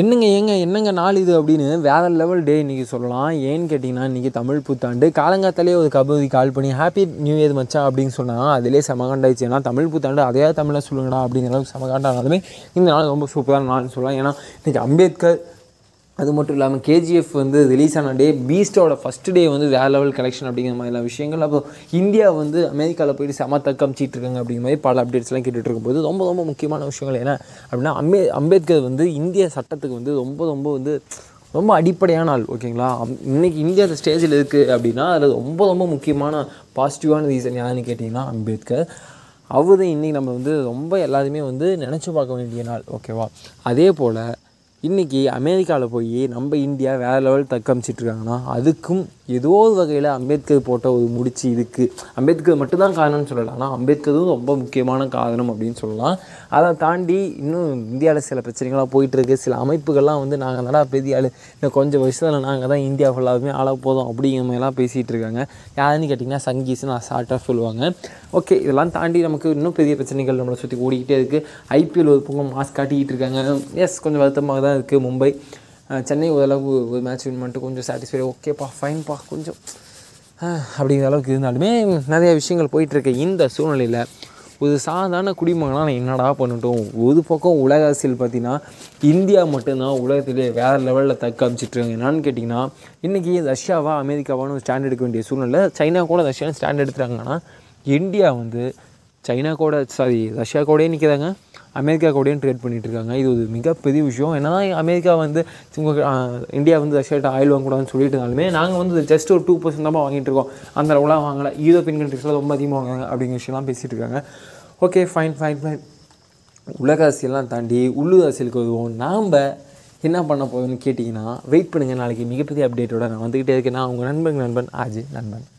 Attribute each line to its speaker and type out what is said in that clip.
Speaker 1: என்னங்க ஏங்க என்னங்க நாள் இது அப்படின்னு வேற லெவல் டே இன்றைக்கி சொல்லலாம். ஏன்னு கேட்டிங்கன்னா இன்றைக்கி தமிழ் புத்தாண்டு. காலங்காத்தாலே ஒரு கபதி கால் பண்ணி ஹாப்பி நியூ இயர் மச்சா அப்படின்னு சொன்னாங்க அதிலே செமகாண்டாயிடுச்சு. ஏன்னா தமிழ் புத்தாண்டு அதே தமிழாக சொல்லுங்கடா அப்படிங்கிற அளவுக்கு செமகாண்டானாலுமே இந்த நாள் ரொம்ப சூப்பரான நாள்னு சொல்லலாம். ஏன்னா இன்றைக்கி அம்பேத்கர் அது மட்டும் இல்லாமல் கேஜிஎஃப் வந்து ரிலீஸ் ஆன டே பீஸ்டோட ஃபஸ்ட் டே வந்து வேற லெவல் கலெக்ஷன் அப்படிங்கிற மாதிரிலாம் விஷயங்கள். அப்போ இந்தியா வந்து அமெரிக்காவில் போயிட்டு செம தக்கமிச்சிட்டு இருக்காங்க அப்படிங்கிற மாதிரி பல அப்டேட்ஸ்லாம் கேட்டுட்டு இருக்கும்போது ரொம்ப ரொம்ப முக்கியமான விஷயங்கள் என்ன அப்படின்னா அம்பே அம்பேத்கர் வந்து இந்திய சட்டத்துக்கு வந்து ரொம்ப ரொம்ப வந்து ரொம்ப அடிப்படையான ஆள் ஓகேங்களா? அம்- இந்தியா அந்த ஸ்டேஜில் இருக்குது அப்படின்னா அதில் ரொம்ப ரொம்ப முக்கியமான பாசிட்டிவான ரீசன் யாருன்னு கேட்டிங்கன்னா அம்பேத்கர். அவர் இன்றைக்கி நம்ம வந்து ரொம்ப எல்லாருமே வந்து நினச்சி பார்க்க வேண்டிய நாள் ஓகேவா? அதே போல் இன்றைக்கி அமெரிக்காவில் போய் நம்ம இந்தியா வேறு லெவல் தக்கமிச்சிட்ருக்காங்கன்னா அதுக்கும் ஏதோ ஒரு வகையில் அம்பேத்கர் போட்ட ஒரு முடிச்சு இருக்குது அம்பேத்கர் மட்டும்தான் காரணம்னு சொல்லலாம். ஆனால் அம்பேத்கரும் ரொம்ப முக்கியமான காரணம் அப்படின்னு சொல்லலாம். அதை தாண்டி இன்னும் இந்தியாவில் சில பிரச்சனைகள்லாம் போயிட்டுருக்கு. சில அமைப்புகள்லாம் வந்து நாங்கள் தானே பெரிய ஆள் இன்னும் கொஞ்சம் வருஷத்தில் நாங்கள் தான் இந்தியா ஃபுல்லாகவே ஆள போதும் அப்படிங்கிற மாதிரிலாம் பேசிகிட்டு இருக்காங்க. யாருன்னு கேட்டிங்கன்னா சங்கீஸ்னு ஷார்ட்டாக சொல்லுவாங்க. ஓகே இதெல்லாம் தாண்டி நமக்கு இன்னும் பெரிய பிரச்சனைகள் நம்மளை சுற்றி ஓடிக்கிட்டே இருக்குது ஐபிஎல் ஒரு பக்கம் மாஸ்க் காட்டிக்கிட்டு இருக்காங்க. எஸ் கொஞ்சம் வருத்தமாக தான் இருக்குது மும்பை சென்னை ஓரளவு ஒரு மேட்ச் வின் பண்ணிட்டு கொஞ்சம் சாட்டிஸ்ஃபை ஓகேப்பா ஃபைன்ப்பா கொஞ்சம் அப்படிங்கிற அளவுக்கு இருந்தாலுமே நிறைய விஷயங்கள் போயிட்டுருக்கு. இந்த சூழ்நிலையில் ஒரு சாதாரண குடிமகனாக நான் என்னடா பண்ணட்டும்? ஒரு பக்கம் உலக அரசியல் பார்த்தீங்கன்னா இந்தியா மட்டும்தான் உலகத்திலே வேறு லெவலில் தக்க அமைச்சிட்ருக்காங்க என்னான்னு கேட்டிங்கன்னா இன்றைக்கி ரஷ்யாவா அமெரிக்காவான்னு ஒரு ஸ்டாண்ட் எடுக்க வேண்டிய சூழ்நிலை சைனா கூட ரஷ்யான்னு ஸ்டாண்ட் எடுத்துகிறாங்கன்னா இந்தியா வந்து சைனா கூட சாரி ரஷ்யா கூடயே நிற்கிறாங்க அமெரிக்கா கூடயும் ட்ரேட் பண்ணிகிட்டு இருக்காங்க இது ஒரு மிகப்பெரிய விஷயம். என்ன அமெரிக்கா வந்து இந்தியா வந்து ரஷ்யாட்ட ஆயில் வாங்கக்கூடாதுன்னு சொல்லிட்டு இருந்தாலுமே நாங்கள் வந்து ஜஸ்ட் ஒரு டூ பர்சன்ட் தான் வாங்கிட்டு இருக்கோம் அந்த அளவுலாம் வாங்கலை. யூரோப்பியன் கண்ட்ரிஸ்லாம் ரொம்ப அதிகமாக வாங்குறாங்க அப்படிங்கிற விஷயம்லாம் பேசிகிட்டு இருக்காங்க ஓகே ஃபைன் ஃபைன் ஃபைன் உலக அரசியல்லாம் தாண்டி உள்ளூர் அரசியலுக்கு வருவோம். நாம் என்ன பண்ண போகுதுன்னு கேட்டிங்கன்னா வெயிட் பண்ணுங்கள் நாளைக்கு மிகப்பெரிய அப்டேட்டோட நான் வந்துக்கிட்டே இருக்கேன். நான் உங்கள் நண்பன் நண்பன் ஆஜி நண்பன்.